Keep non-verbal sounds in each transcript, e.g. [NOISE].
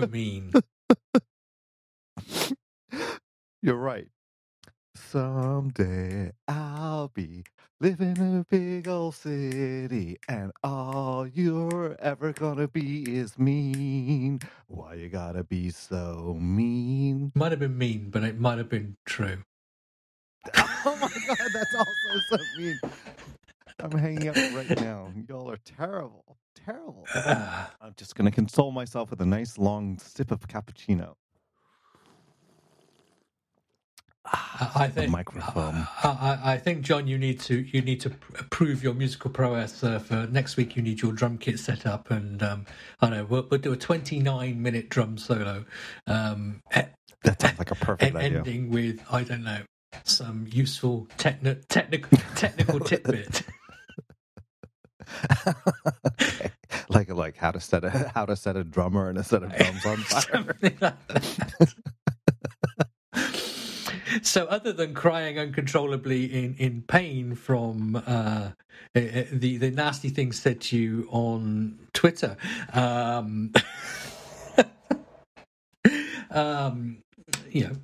so mean. [LAUGHS] You're right. Someday I'll be living in a big old city, and all you're ever gonna be is mean. Why you gotta be so mean? Might have been mean, but it might have been true. [LAUGHS] Oh my god, that's also so mean. I'm hanging up right now. Y'all are terrible. Terrible. [SIGHS] I'm just gonna console myself with a nice long sip of cappuccino. I I think microphone. I, I, I think John, you need to you need to prove your musical prowess. Uh, for next week, you need your drum kit set up, and um, I don't know we'll, we'll do a 29 minute drum solo, um, That sounds like a perfect and idea. ending with I don't know some useful techni- technical technical [LAUGHS] tidbit. [LAUGHS] okay. Like like how to set a how to set a drummer and a set of drums on [LAUGHS] fire. Like [LAUGHS] so, other than crying uncontrollably in, in pain from uh, eh, eh, the the nasty things said to you on Twitter, um, um, you know,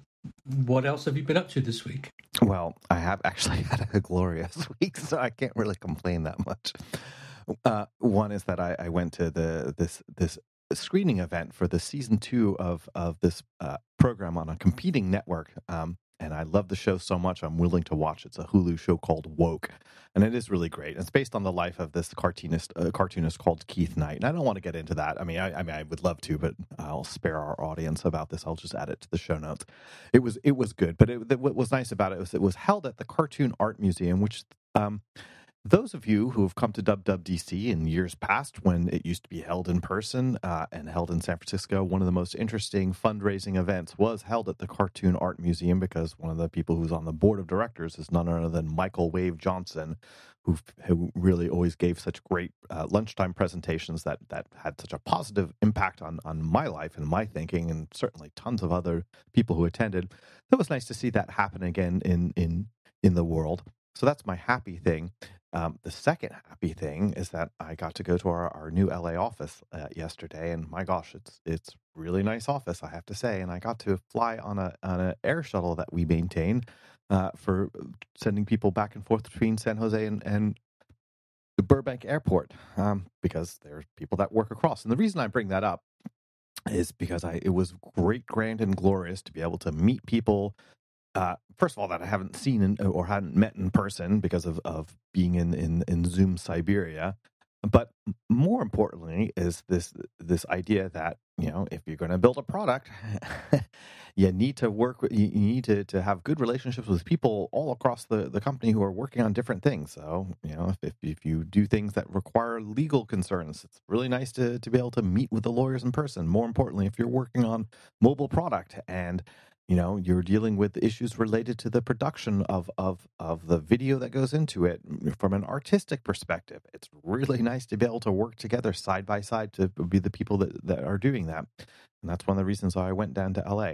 what else have you been up to this week? Well, I have actually [LAUGHS] had a glorious [LAUGHS] week, so I can't really complain that much. Uh, one is that I, I went to the this this screening event for the season two of of this uh, program on a competing network, um, and I love the show so much I'm willing to watch. It's a Hulu show called Woke, and it is really great. It's based on the life of this cartoonist uh, cartoonist called Keith Knight, and I don't want to get into that. I mean, I, I mean, I would love to, but I'll spare our audience about this. I'll just add it to the show notes. It was it was good, but it, what was nice about it was it was held at the Cartoon Art Museum, which um, those of you who have come to WWDC in years past, when it used to be held in person uh, and held in San Francisco, one of the most interesting fundraising events was held at the Cartoon Art Museum because one of the people who's on the board of directors is none other than Michael Wave Johnson, who who really always gave such great uh, lunchtime presentations that that had such a positive impact on on my life and my thinking, and certainly tons of other people who attended. It was nice to see that happen again in in in the world. So that's my happy thing. Um, the second happy thing is that I got to go to our, our new LA office uh, yesterday, and my gosh, it's it's really nice office, I have to say. And I got to fly on a on an air shuttle that we maintain uh, for sending people back and forth between San Jose and, and the Burbank Airport um, because there's people that work across. And the reason I bring that up is because I it was great, grand, and glorious to be able to meet people uh, first of all, that I haven't seen in, or hadn't met in person because of, of being in, in, in Zoom Siberia. But more importantly, is this this idea that you know if you're going to build a product, [LAUGHS] you need to work. with- You you need to, to have good relationships with people all across the, the company who are working on different things. So you know if, if if you do things that require legal concerns, it's really nice to to be able to meet with the lawyers in person. More importantly, if you're working on mobile product and you know you're dealing with issues related to the production of of of the video that goes into it from an artistic perspective. It's really nice to be able to work together side by side to be the people that, that are doing that. And that's one of the reasons why i went down to la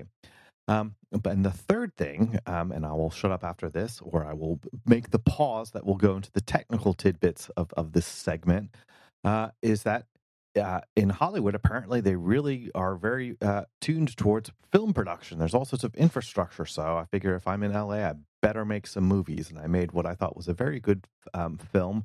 um, but and the third thing, um, and I will shut up after this, or I will make the pause that will go into the technical tidbits of, of this segment, uh, is that uh, in Hollywood, apparently they really are very uh, tuned towards film production. There's all sorts of infrastructure. So I figure if I'm in LA, I better make some movies. And I made what I thought was a very good um, film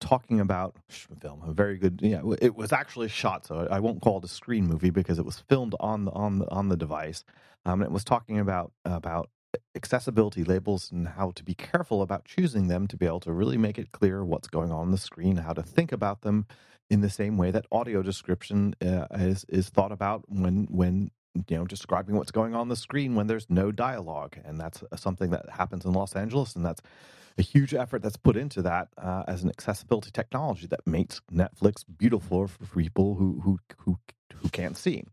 talking about film. A very good, yeah. It was actually shot, so I won't call it a screen movie because it was filmed on the on the on the device. Um, and it was talking about about accessibility labels and how to be careful about choosing them to be able to really make it clear what's going on the screen, how to think about them in the same way that audio description uh, is is thought about when when you know describing what's going on the screen when there's no dialogue. And that's something that happens in los angeles and that's a huge effort that's put into that uh, as an accessibility technology that makes netflix beautiful for people who who who, who can't see.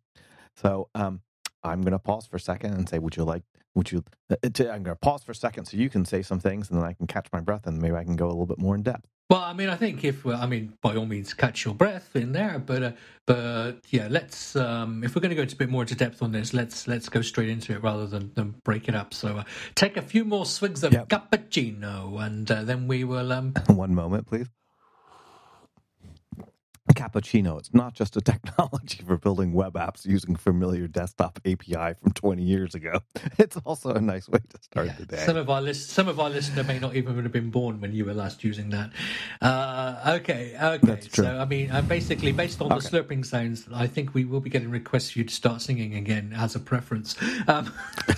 So um, i'm going to pause for a second and say would you like would you uh, to, i'm going to pause for a second so you can say some things and then i can catch my breath and maybe i can go a little bit more in depth Well, I mean, I think if I mean, by all means, catch your breath in there, but uh, but yeah, let's um, if we're going to go into a bit more into depth on this, let's let's go straight into it rather than, than break it up. So uh, take a few more swigs of yep. cappuccino, and uh, then we will. Um... [LAUGHS] One moment, please cappuccino. It's not just a [LAUGHS] technology for building web apps using familiar desktop API from 20 years ago. [LAUGHS] It's also a nice way to start yeah, the day. Some of our list, some of our listeners may not even have been born when you were last using that. Uh, okay, okay. That's true. So I mean, uh, basically, based on okay. the slurping sounds, I think we will be getting requests for you to start singing again as a preference. Um, [LAUGHS]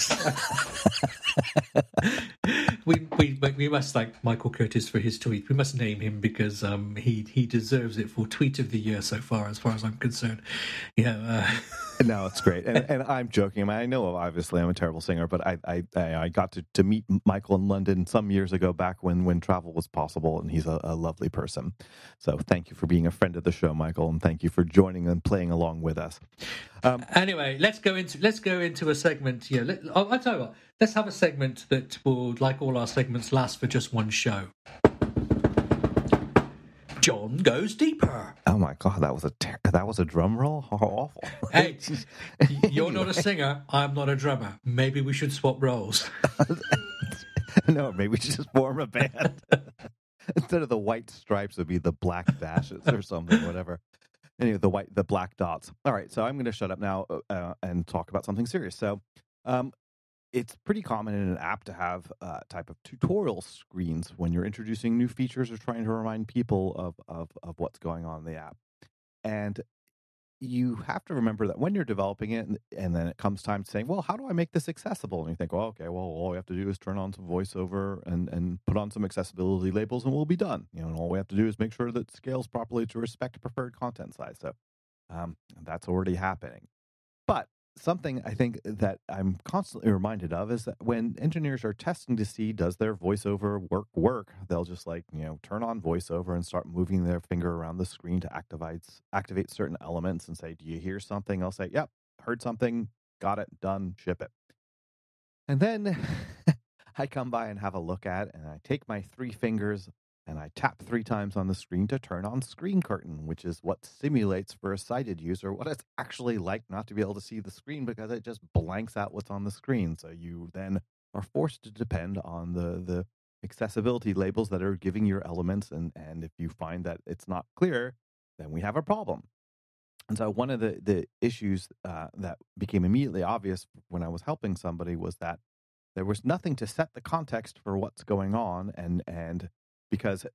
we, we we must thank Michael Curtis for his tweet. We must name him because um, he he deserves it for tweet of the year so far, as far as I'm concerned. Yeah. Uh... [LAUGHS] no, it's great, and, and I'm joking. I, mean, I know obviously I'm a terrible singer, but I I, I got to, to meet Michael in London some years ago, back when when travel was possible, and he's a, a lovely person. So thank you for being a friend of the show, Michael, and thank you for joining and playing along with us. Um, anyway, let's go into let's go into a segment. Yeah, let, I'll, I'll tell you what let's have a segment that will, like all our segments, last for just one show. John goes deeper. Oh my god, that was a ter- that was a drum roll. How [LAUGHS] awful! Hey, you're not a singer. I'm not a drummer. Maybe we should swap roles. [LAUGHS] no, maybe we should just form a band. [LAUGHS] Instead of the white stripes, it'd be the black dashes or something, whatever. Anyway, the white, the black dots. All right, so I'm going to shut up now uh, and talk about something serious. So, um, it's pretty common in an app to have a type of tutorial screens when you're introducing new features or trying to remind people of, of, of what's going on in the app. And you have to remember that when you're developing it and, and, then it comes time to saying, well, how do I make this accessible? And you think, well, okay, well, all we have to do is turn on some voiceover and, and put on some accessibility labels and we'll be done. You know, and all we have to do is make sure that it scales properly to respect preferred content size. So um, that's already happening. But something I think that I'm constantly reminded of is that when engineers are testing to see does their voiceover work work, they'll just like you know turn on voiceover and start moving their finger around the screen to activate activate certain elements and say, "Do you hear something?" I'll say, "Yep, heard something, got it, done, ship it." And then [LAUGHS] I come by and have a look at, and I take my three fingers and I tap three times on the screen to turn on screen curtain, which is what simulates for a sighted user what it's actually like not to be able to see the screen because it just blanks out what's on the screen. So you then are forced to depend on the the accessibility labels that are giving your elements and and if you find that it's not clear, then we have a problem. And so one of the the issues uh, that became immediately obvious when I was helping somebody was that there was nothing to set the context for what's going on and and because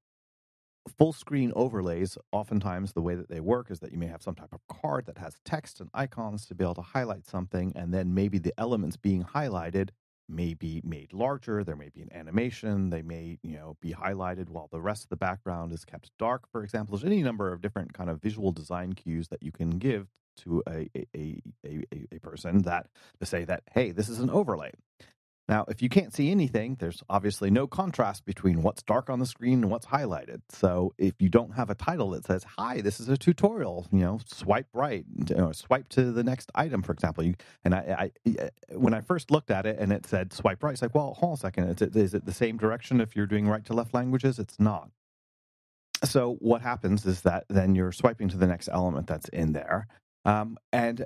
full screen overlays oftentimes the way that they work is that you may have some type of card that has text and icons to be able to highlight something and then maybe the elements being highlighted may be made larger there may be an animation they may you know be highlighted while the rest of the background is kept dark for example. There's any number of different kind of visual design cues that you can give to a a, a, a, a person that to say that hey this is an overlay now, if you can't see anything, there's obviously no contrast between what's dark on the screen and what's highlighted. So if you don't have a title that says, "Hi, this is a tutorial," you know, swipe right, or swipe to the next item, for example. You and I, I, when I first looked at it and it said swipe right, it's like, well, hold on a second, is it, is it the same direction if you're doing right to left languages? It's not. So what happens is that then you're swiping to the next element that's in there, um, and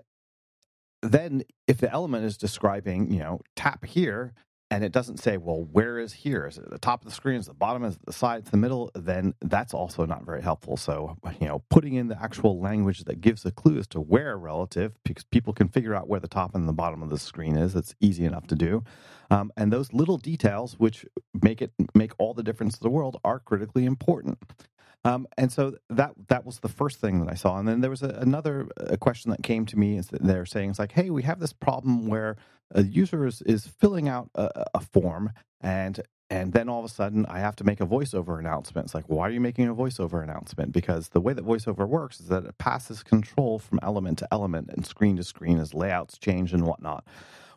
then if the element is describing, you know, tap here, and it doesn't say, well, where is here? Is it the top of the screen? Is the bottom? Is the side? The middle? Then that's also not very helpful. So, you know, putting in the actual language that gives a clue as to where relative, because people can figure out where the top and the bottom of the screen is. It's easy enough to do. Um, and those little details, which make it make all the difference in the world, are critically important. Um, and so that that was the first thing that I saw. And then there was a, another a question that came to me. Is that they're saying it's like, hey, we have this problem where a user is, is filling out a, a form and and then all of a sudden I have to make a voiceover announcement. It's like, why are you making a voiceover announcement? Because the way that voiceover works is that it passes control from element to element and screen to screen as layouts change and whatnot.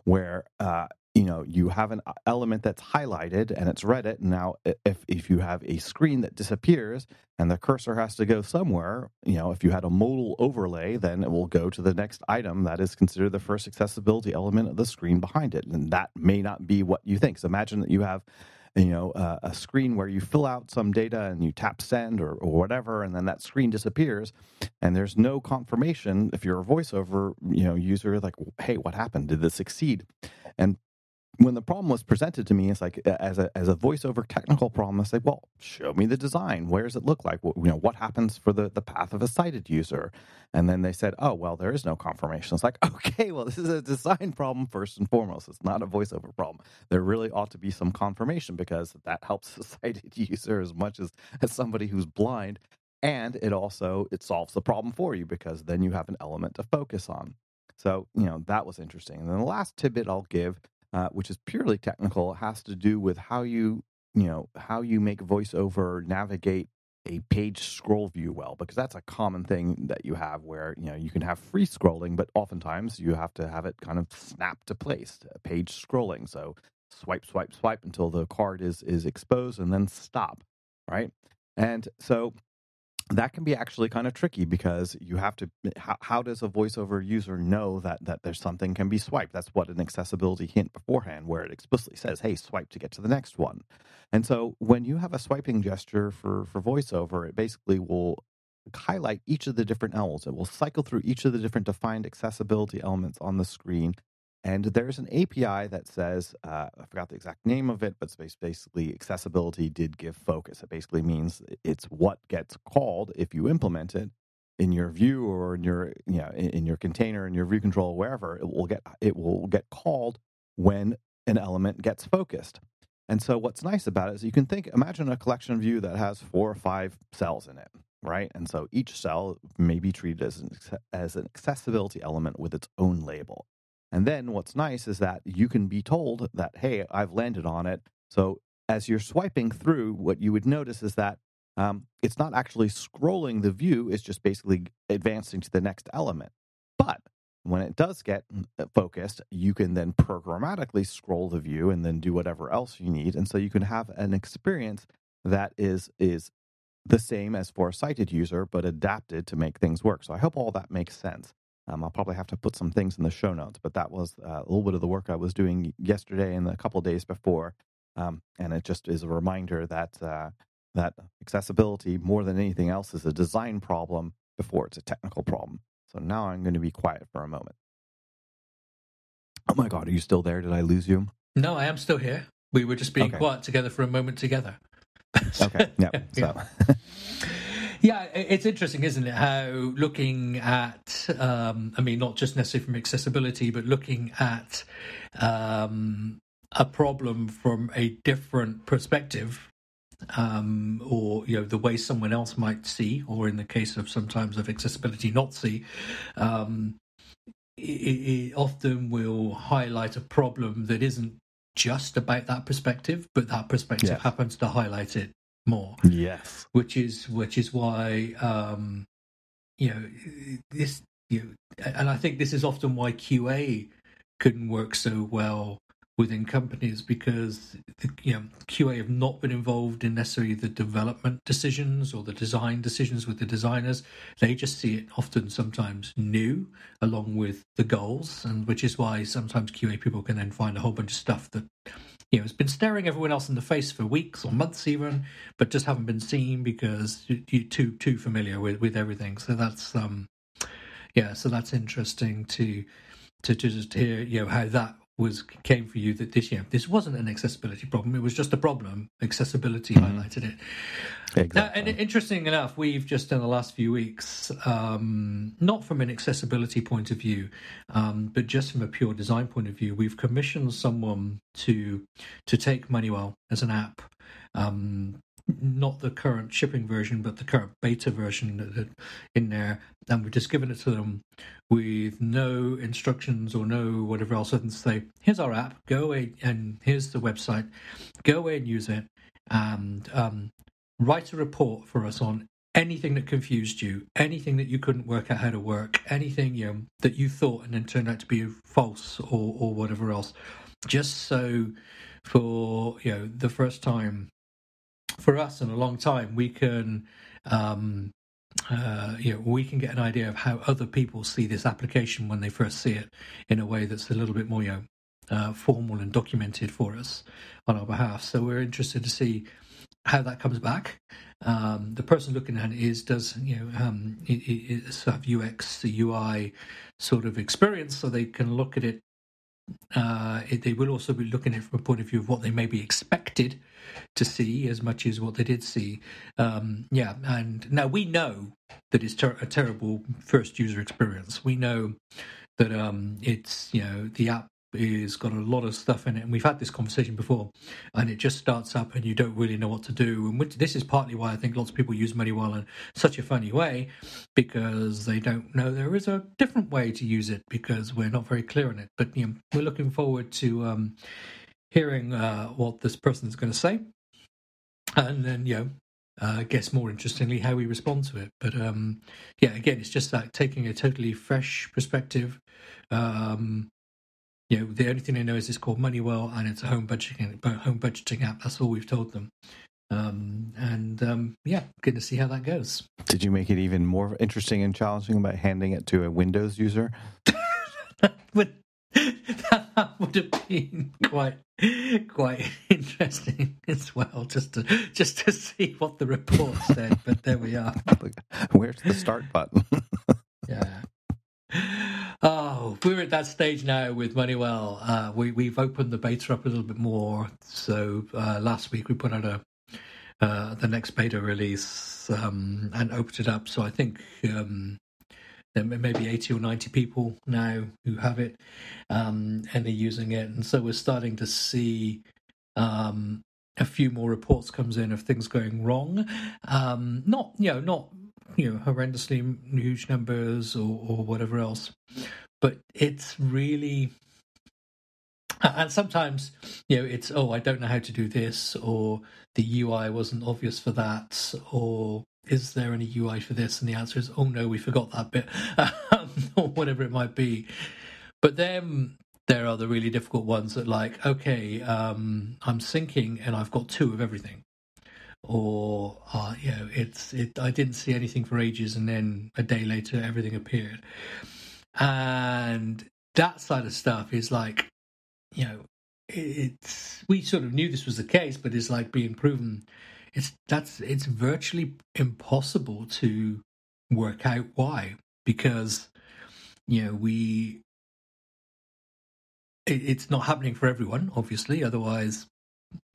Where uh, you know you have an uh, element that's highlighted and it's read it now if if you have a screen that disappears and the cursor has to go somewhere you know if you had a modal overlay then it will go to the next item that is considered the first accessibility element of the screen behind it. And that may not be what you think. So imagine that you have you know uh, a screen where you fill out some data and you tap send or, or whatever and then that screen disappears. And there's no confirmation if you're a voiceover you know user like hey what happened? Did this succeed? And when the problem was presented to me, it's like as a as a voiceover technical problem. I say, well, show me the design. Where does it look like? you know, what happens for the the path of a sighted user? And then they said, oh, well, there is no confirmation. It's like, [LAUGHS] okay, well, this is a design problem first and foremost. It's not a voiceover problem. There really ought to be some confirmation because that helps [LAUGHS] a sighted user as much as as somebody who's blind. And it also it solves the problem for you because then you have an element to focus on. So, you know, that was interesting. And then the last tidbit I'll give uh, which is purely technical, has to do with how you you know how you make voiceover navigate a page scroll view well because that's a common thing that you have where you know you can have free scrolling but oftentimes you have to have it kind of snap to place page scrolling. So swipe swipe swipe until the card is is exposed and then stop right? And so that can be actually kind of tricky because you have to eh, how, how, does a voiceover user know that that there's something can be swiped? That's what an accessibility hint beforehand where it explicitly says hey swipe to get to the next one. And so when you have a swiping gesture for for voiceover it basically will highlight each of the different elements it will cycle through each of the different defined accessibility elements on the screen and there's an API that says, uh, I forgot the exact name of it, but it's basically accessibility did give focus. It basically means it's what gets called if you implement it in your view or in your you know, in your container in your view control wherever it will get it will get called when an element gets focused. And so what's nice about it is you can think imagine a collection view that has four or five cells in it, right? And so each cell may be treated as an, as an accessibility element with its own label. And then what's nice is that you can be told that, hey, I've landed on it. So as you're swiping through, what you would notice is that um, it's not actually scrolling the view, it's just basically advancing to the next element. But when it does get uh, focused, you can then programmatically scroll the view and then do whatever else you need. And so you can have an experience that is is the same as for a sighted user, but adapted to make things work. So I hope all that makes sense. Um, I'll probably have to put some things in the show notes, but that was uh, a little bit of the work I was doing yesterday and a couple days before, um, and it just is a reminder that uh, that accessibility, more than anything else, is a design problem before it's a technical problem. So now I'm going to be quiet for a moment. Oh my God, are you still there? Did I lose you? No, I am still here. We were just being okay. quiet together for a moment together. okay. [LAUGHS] Yeah. So. [LAUGHS] Yeah, it's interesting, isn't it? How looking at, um, I mean, not just necessarily from accessibility, but looking at um, a problem from a different perspective, um, or you know, the way someone else might see, or in the case of sometimes of accessibility, not see. Um, it, it often will highlight a problem that isn't just about that perspective, but that perspective yes. happens to highlight it more. Yes, which is which is why um, you know this. You know, and I think this is often why QA couldn't work so well within companies because the, you know QA have not been involved in necessarily the development decisions or the design decisions with the designers. They just see it often sometimes new along with the goals, and which is why sometimes QA people can then find a whole bunch of stuff that you know, it's been staring everyone else in the face for weeks or months even, but just haven't been seen because you're too too familiar with, with everything. So that's um, yeah, so that's interesting to to, to just hear you know how that was came for you that this year this wasn't an accessibility problem it was just a problem accessibility mm-hmm. highlighted it exactly. Now, and interesting enough we've just in the last few weeks um, not from an accessibility point of view um, but just from a pure design point of view we've commissioned someone to to take MoneyWell as an app um, not the current shipping version, but the current beta version that in there, and we've just given it to them with no instructions or no whatever else, and say, "Here's our app. Go away, and here's the website. Go away and use it, and um, write a report for us on." Anything that confused you, anything that you couldn't work out how to work, anything you know, that you thought and then turned out to be false or, or whatever else, just so for you know the first time for us in a long time, we can um, uh, you know, we can get an idea of how other people see this application when they first see it in a way that's a little bit more, you know, uh, formal and documented for us on our behalf. So we're interested to see how that comes back. Um, the person looking at it is does you know um, have UX the UI sort of experience, so they can look at it. Uh, it, they will also be looking at it from a point of view of what they may be expected to see as much as what they did see. Um, yeah, and now we know that it's ter- a terrible first user experience. We know that um, it's you know the app is got a lot of stuff in it, and we've had this conversation before. And it just starts up, and you don't really know what to do. And this is partly why I think lots of people use Moneywell in such a funny way, because they don't know there is a different way to use it because we're not very clear on it. But you know, we're looking forward to um, hearing uh, what this person is going to say, and then you know. Uh, I guess more interestingly, how we respond to it. But um, yeah, again, it's just like taking a totally fresh perspective, um, you know, the only thing they know is it's called Moneywell and it's a home budgeting home budgeting app. That's all we've told them. Um, and um, yeah, good to see how that goes. Did you make it even more interesting and challenging by handing it to a Windows user? [LAUGHS] would, [LAUGHS] that would have been quite [LAUGHS] quite [LAUGHS] interesting as well, just to just to see what the report said. But there we are. [LAUGHS] Where's the start button? yeah. Oh, we're at that stage now with Moneywell. Uh, we we've opened the beta up a little bit more. So uh, last week we put out a uh, the next beta release um, and opened it up. So I think um, there may be eighty or ninety people now who have it um, and they're using it, and so we're starting to see. Um, a few more reports comes in of things going wrong. Um, not you know not you know horrendously huge numbers or, or whatever else but it's really and sometimes you know it's oh i don't know how to do this or the ui wasn't obvious for that or is there any ui for this? And the answer is oh no we forgot that bit [LAUGHS] or whatever it might be. But then there are the really difficult ones that like okay um, i'm syncing and i've got two of everything. Or uh, you know it's it i didn't see anything for ages and then a day later everything appeared. And that side of stuff is like you know it's we sort of knew this was the case but it's like being proven it's that's it's virtually impossible to work out why because you know we it, it's not happening for everyone obviously otherwise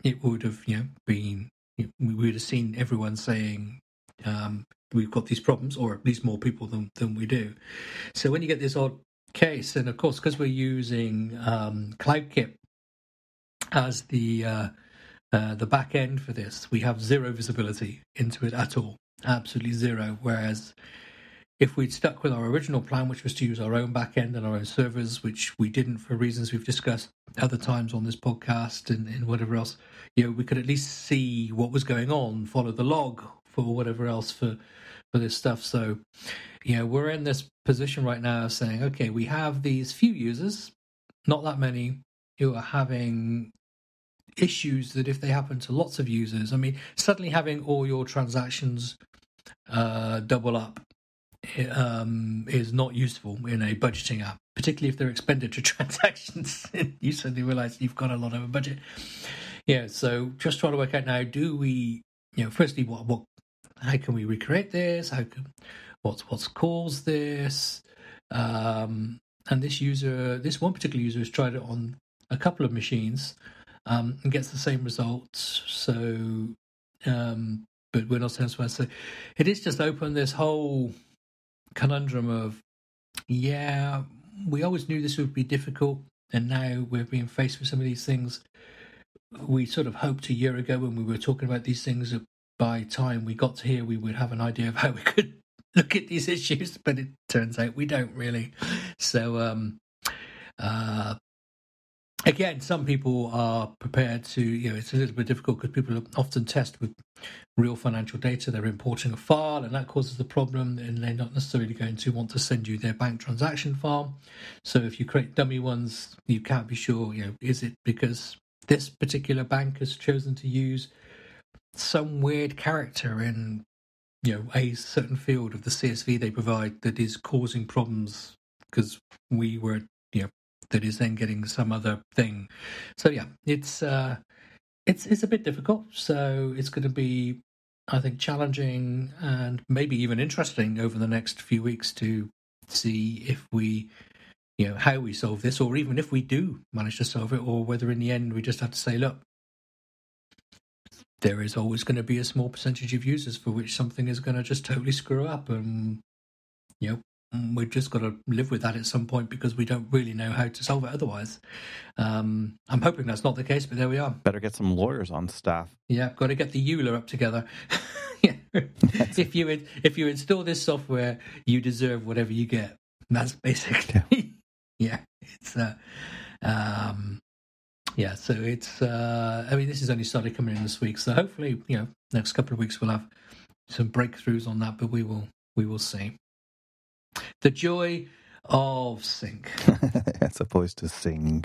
it would have you know been we would have seen everyone saying um, we've got these problems, or at least more people than than we do. So when you get this odd case, and of course because we're using um, CloudKit as the uh, uh, the back end for this, we have zero visibility into it at all, absolutely zero. Whereas if we'd stuck with our original plan, which was to use our own back end and our own servers, which we didn't for reasons we've discussed other times on this podcast and, and whatever else, you know, we could at least see what was going on, follow the log for whatever else for for this stuff. So, you know, we're in this position right now saying, okay, we have these few users, not that many, who are having issues that if they happen to lots of users, I mean, suddenly having all your transactions uh, double up um, is not useful in a budgeting app, particularly if they're expenditure [LAUGHS] transactions. you suddenly realize you've got a lot of a budget. Yeah, so just trying to work out now: do we, you know, firstly, what, what, how can we recreate this? How can, what's what's caused this? Um, and this user, this one particular user, has tried it on a couple of machines um, and gets the same results. So, um, but we're not satisfied. So, it is just open this whole conundrum of, yeah, we always knew this would be difficult, and now we're being faced with some of these things. We sort of hoped a year ago when we were talking about these things that by time we got to here, we would have an idea of how we could [LAUGHS] look at these issues, but it turns out we don't really. So, um, uh, again, some people are prepared to, you know, it's a little bit difficult because people often test with real financial data. They're importing a file and that causes the problem, and they're not necessarily going to want to send you their bank transaction file. So if you create dummy ones, you can't be sure, you know, is it because this particular bank has chosen to use some weird character in you know a certain field of the CSV they provide that is causing problems because we were you know that is then getting some other thing. So yeah, it's uh, it's it's a bit difficult. So it's going to be, I think, challenging and maybe even interesting over the next few weeks to see if we, you know, how we solve this, or even if we do manage to solve it, or whether in the end we just have to say, look, there is always going to be a small percentage of users for which something is going to just totally screw up, and you know we've just got to live with that at some point because we don't really know how to solve it otherwise. Um, I'm hoping that's not the case, but there we are. Better get some lawyers on staff. Yeah, got to get the EULA up together. [LAUGHS] yeah. [LAUGHS] if you if you install this software, you deserve whatever you get. That's basically yeah. [LAUGHS] yeah it's uh, um, yeah. So it's uh, I mean this has only started coming in this week, so hopefully you know next couple of weeks we'll have some breakthroughs on that, but we will we will see. The joy of sync. [LAUGHS] As opposed to sing.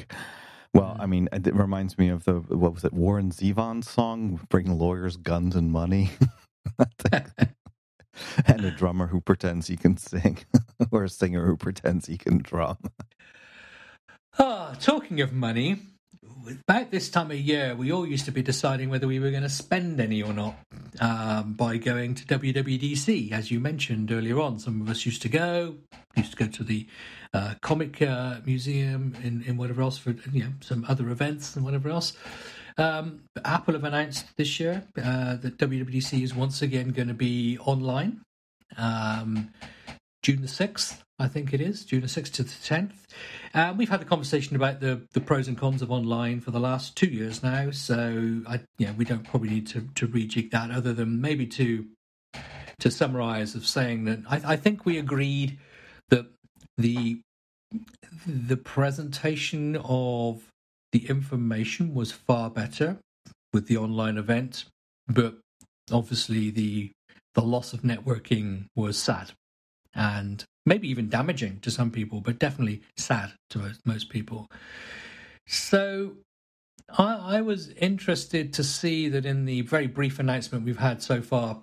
Well, I mean, it reminds me of the, what was it, Warren Zevon song, Bring Lawyers, Guns, and Money. [LAUGHS] and a drummer who pretends he can sing, [LAUGHS] or a singer who pretends he can drum. Ah, talking of money, about this time of year, we all used to be deciding whether we were going to spend any or not um, by going to WWDC, as you mentioned earlier on. Some of us used to go, used to go to the uh, comic uh, museum and, and whatever else for you know some other events and whatever else. Um, Apple have announced this year uh, that WWDC is once again going to be online. Um, June the 6th, I think it is, June the 6th to the 10th. Uh, we've had a conversation about the, the pros and cons of online for the last two years now, so I, yeah, we don't probably need to, to rejig that other than maybe to to summarize of saying that I, I think we agreed that the the presentation of the information was far better with the online event, but obviously the the loss of networking was sad and maybe even damaging to some people, but definitely sad to most people. So I, I, was interested to see that in the very brief announcement we've had so far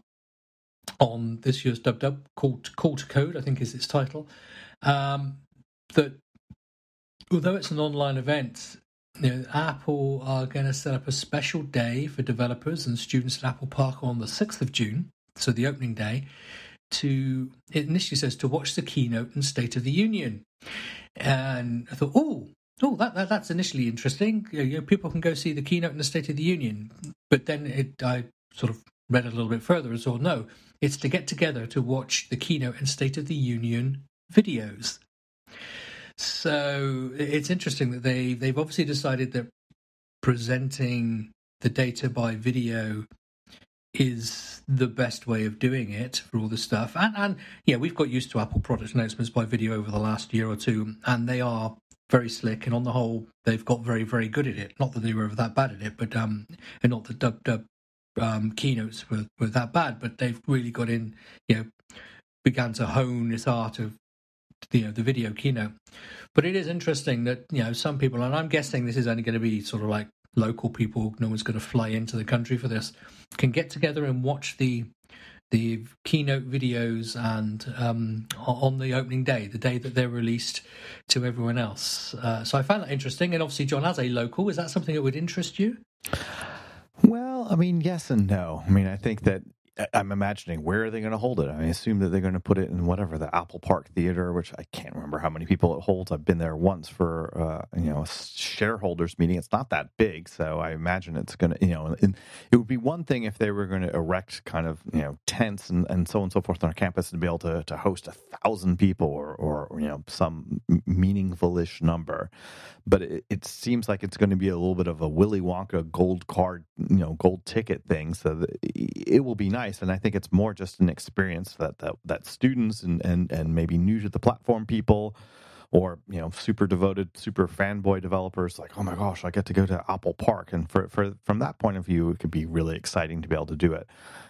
on this year's Dub Dub, called Call to Code, I think is its title, um, that although it's an online event, you know, Apple are going to set up a special day for developers and students at Apple Park on the 6th of June, so the opening day, to it initially says to watch the keynote and State of the Union, and I thought, oh, oh, that, that that's initially interesting. You know, people can go see the keynote and the State of the Union, but then it, I sort of read a little bit further and saw no, it's to get together to watch the keynote and State of the Union videos. So it's interesting that they they've obviously decided that presenting the data by video is the best way of doing it for all the stuff. And and yeah, we've got used to Apple product announcements by video over the last year or two, and they are very slick. And on the whole, they've got very very good at it. Not that they were ever that bad at it, but um, and not the dub dub um, keynotes were were that bad, but they've really got in. You know, began to hone this art of you know the video keynote. But it is interesting that you know some people, and I'm guessing this is only going to be sort of like local people, no one's going to fly into the country for this, can get together and watch the the keynote videos and um, on the opening day, the day that they're released to everyone else. Uh, so I found that interesting. And obviously, John, as a local, is that something that would interest you? Well, I mean, yes and no. I mean, I think that I'm imagining where are they going to hold it? I assume that they're going to put it in whatever the Apple Park Theater, which I can't remember how many people it holds. I've been there once for uh, you know a shareholders meeting. It's not that big, so I imagine it's going to you know it would be one thing if they were going to erect kind of you know tents and, and so on and so forth on our campus and be able to to host a thousand people or or you know some meaningfulish number, but it, it seems like it's going to be a little bit of a Willy Wonka gold card you know gold ticket thing. So it will be nice nice, and I think it's more just an experience that that, that students and, and and maybe new to the platform people or you know super devoted super fanboy developers like oh my gosh i get to go to apple park. And for, for from that point of view it could be really exciting to be able to do it.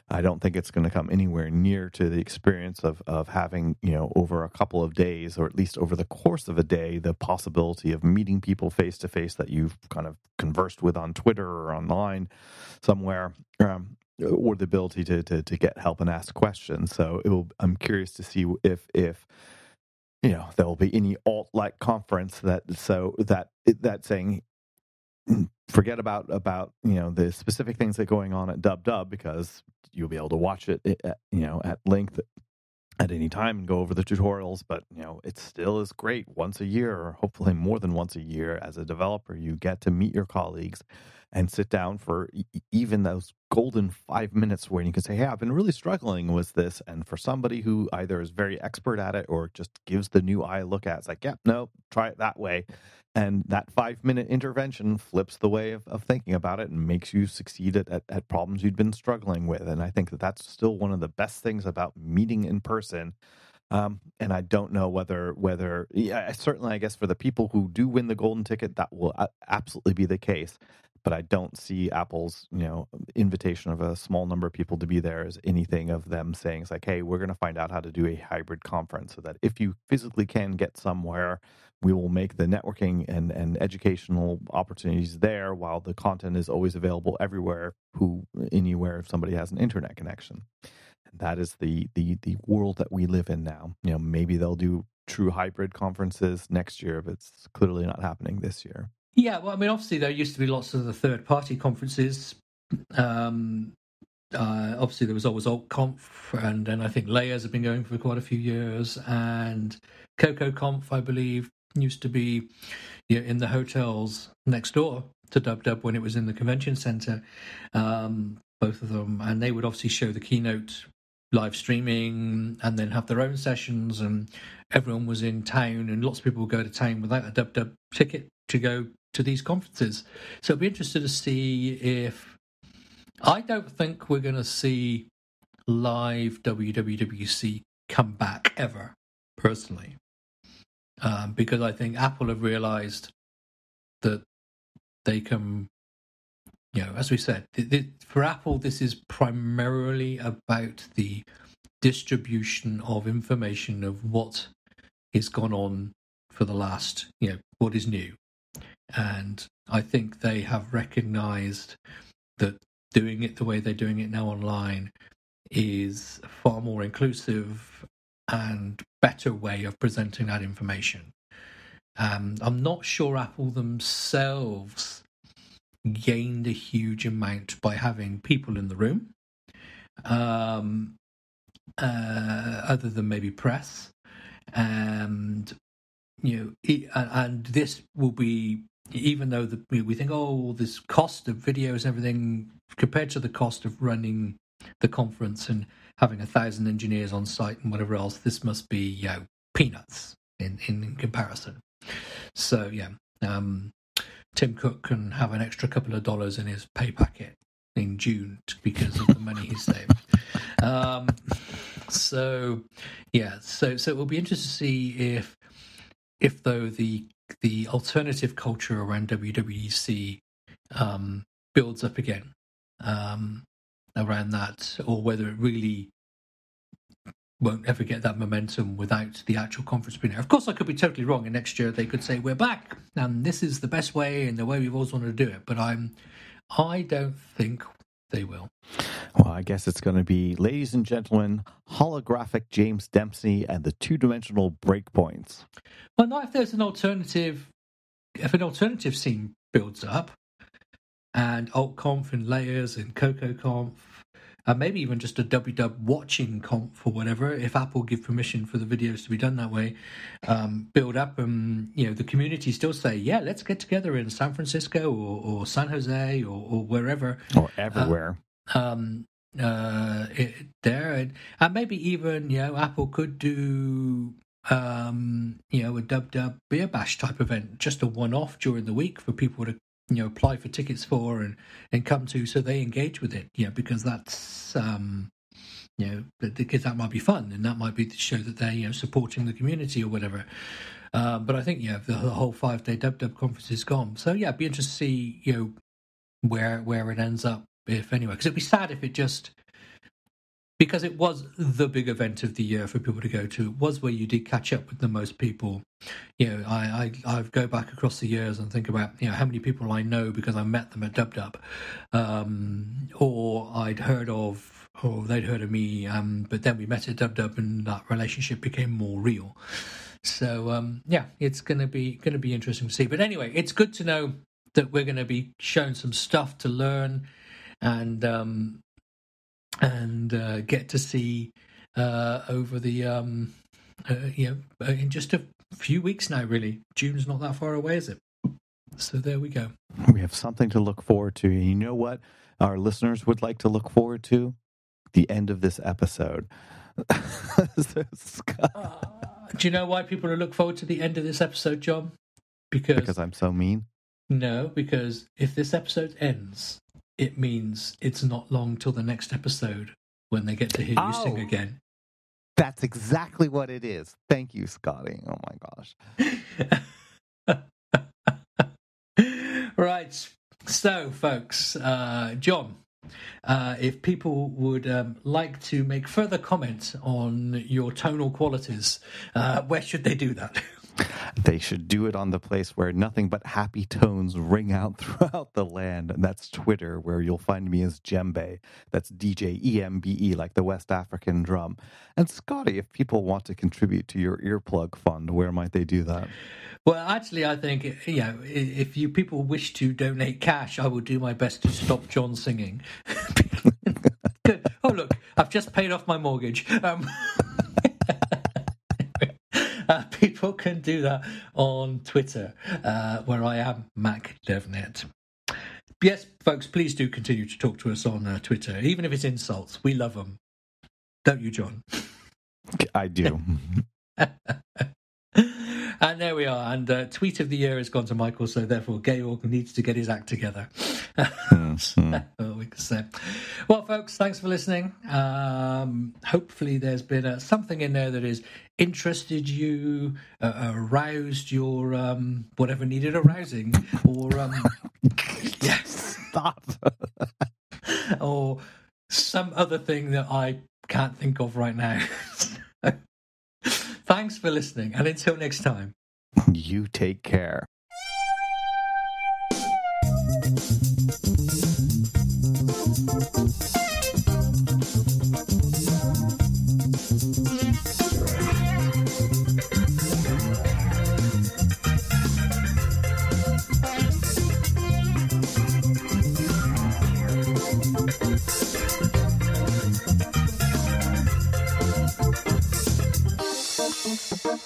I don't think it's going to come anywhere near to the experience of of having you know over a couple of days or at least over the course of a day the possibility of meeting people face to face that you've kind of conversed with on twitter or online somewhere. Um, or the ability to, to to get help and ask questions. So will, I'm curious to see if if you know there will be any alt like conference that so that that saying mm, forget about about you know the specific things that are going on at dub dub because you'll be able to watch it eh, at, you know at length at any time and go over the tutorials but you know it still is great once a year or hopefully more than once a year as a developer you get to meet your colleagues and sit down for even those golden five minutes where you can say hey i've been really struggling with this and for somebody who either is very expert at it or just gives the new eye a look at it, it's like yeah no try it that way and that five minute intervention flips the way of, of thinking about it and makes you succeed at, at, at, problems you'd been struggling with. And I think that that's still one of the best things about meeting in person. Um, and I don't know whether, whether, yeah, certainly, I guess for the people who do win the golden ticket, that will absolutely be the case. But I don't see Apple's, you know, invitation of a small number of people to be there as anything of them saying it's like, hey, we're going to find out how to do a hybrid conference so that if you physically can get somewhere, we will make the networking and, and educational opportunities there while the content is always available everywhere who anywhere if somebody has an internet connection. That is the the the world that we live in now. You know maybe they'll do true hybrid conferences next year but it's clearly not happening this year yeah well i mean obviously there used to be lots of the third party conferences um uh, obviously there was always AltConf, and then I think Layers have been going for quite a few years, and CocoaConf, I believe, used to be you know, in the hotels next door to Dub Dub when it was in the convention center. Um, both of them, and they would obviously show the keynote live streaming and then have their own sessions and everyone was in town and lots of people would go to town without a dub dub ticket to go to these conferences so i'd be interested to see if i don't think we're going to see live wwdc come back ever personally um, because I think Apple have realized that they can, you know, as we said, th- th- for Apple, this is primarily about the distribution of information of what has gone on for the last, you know, what is new. And I think they have recognized that doing it the way they're doing it now online is far more inclusive and better way of presenting that information. Um, I'm not sure Apple themselves gained a huge amount by having people in the room, um, uh, other than maybe press, and you know, it, and this will be even though the, we think oh this cost of videos and everything compared to the cost of running the conference and having a thousand engineers on site and whatever else, this must be you know, peanuts in, in comparison. So yeah, um, Tim Cook can have an extra couple of dollars in his pay packet in June because of the money he saved. [LAUGHS] Um, so yeah, so so it will be interesting to see if if though the the alternative culture around WWDC um, builds up again. Um, around that, or whether it really won't ever get that momentum without the actual conference being there. Of course, I could be totally wrong, and next year they could say we're back and this is the best way and the way we've always wanted to do it. But I'm, I don't think they will. Well, I guess it's going to be, ladies and gentlemen, holographic James Dempsey and the two-dimensional breakpoints. Well, not if there's an alternative. If an alternative scene builds up, and AltConf and layers and CocoaConf, and maybe even just a WW watching comp or whatever, if Apple give permission for the videos to be done that way, um, build up and you know the community still say, yeah, let's get together in San Francisco or, or San Jose or, or, wherever or everywhere. Uh, um, uh, it, there and, and maybe even you know Apple could do um, you know, a dub dub beer bash type event, just a one off during the week for people to you know apply for tickets for and and come to so they engage with it you know because that's um you know because that might be fun and that might be to show that they're you know supporting the community or whatever. Uh, but I think yeah the, the whole five day dub dub conference is gone. So yeah it'd be interesting to see you know where where it ends up if anyway because it'd be sad if it just because it was the big event of the year for people to go to. It was where you did catch up with the most people. You know, I, I, I go back across the years and think about you know how many people I know because I met them at Dub Dub, um, or I'd heard of, or they'd heard of me. Um, but then we met at Dub Dub, and that relationship became more real. So um, yeah, it's gonna be gonna be interesting to see. But anyway, it's good to know that we're to be shown some stuff to learn and um, and uh, get to see uh, over the um, uh, you know in just a few weeks now. Really, June's not that far away, is it? So there we go. We have something to look forward to. You know what our listeners would like to look forward to? The end of this episode. [LAUGHS] Uh, do you know why people look forward to the end of this episode, John? Because because I'm so mean. No, because if this episode ends, it means it's not long till the next episode when they get to hear you Oh. sing again. That's exactly what it is. Thank you, Scotty. Oh my gosh. [LAUGHS] right. So, folks, uh, John, uh, if people would um, like to make further comments on your tonal qualities, uh, where should they do that? [LAUGHS] They should do it on the place where nothing but happy tones ring out [LAUGHS] throughout the land, and that's Twitter, where you'll find me as Djembe. That's D J E M B E, like the West African drum. And Scotty, if people want to contribute to your earplug fund, where might they do that? Well, actually, I think you know if you people wish to donate cash, I will do my best to stop John singing. [LAUGHS] [LAUGHS] Oh, look, I've just paid off my mortgage. Um, uh, [LAUGHS] people can do that on Twitter, uh, where I am Mac DevNet. Yes, folks, please do continue to talk to us on uh, Twitter, even if it's insults. We love them, don't you, John? [LAUGHS] I do. [LAUGHS] and there we are. And uh, tweet of the year has gone to Michael, so therefore Georg needs to get his act together. [LAUGHS] Mhm. Oh, we can say. Well, folks, thanks for listening. Um, hopefully, there's been uh, something in there that has interested you, uh, aroused your um, whatever needed arousing, or um, [LAUGHS] yes, Stop. [LAUGHS] or some other thing that I can't think of right now. Thanks for listening, and until next time. You take care.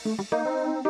Música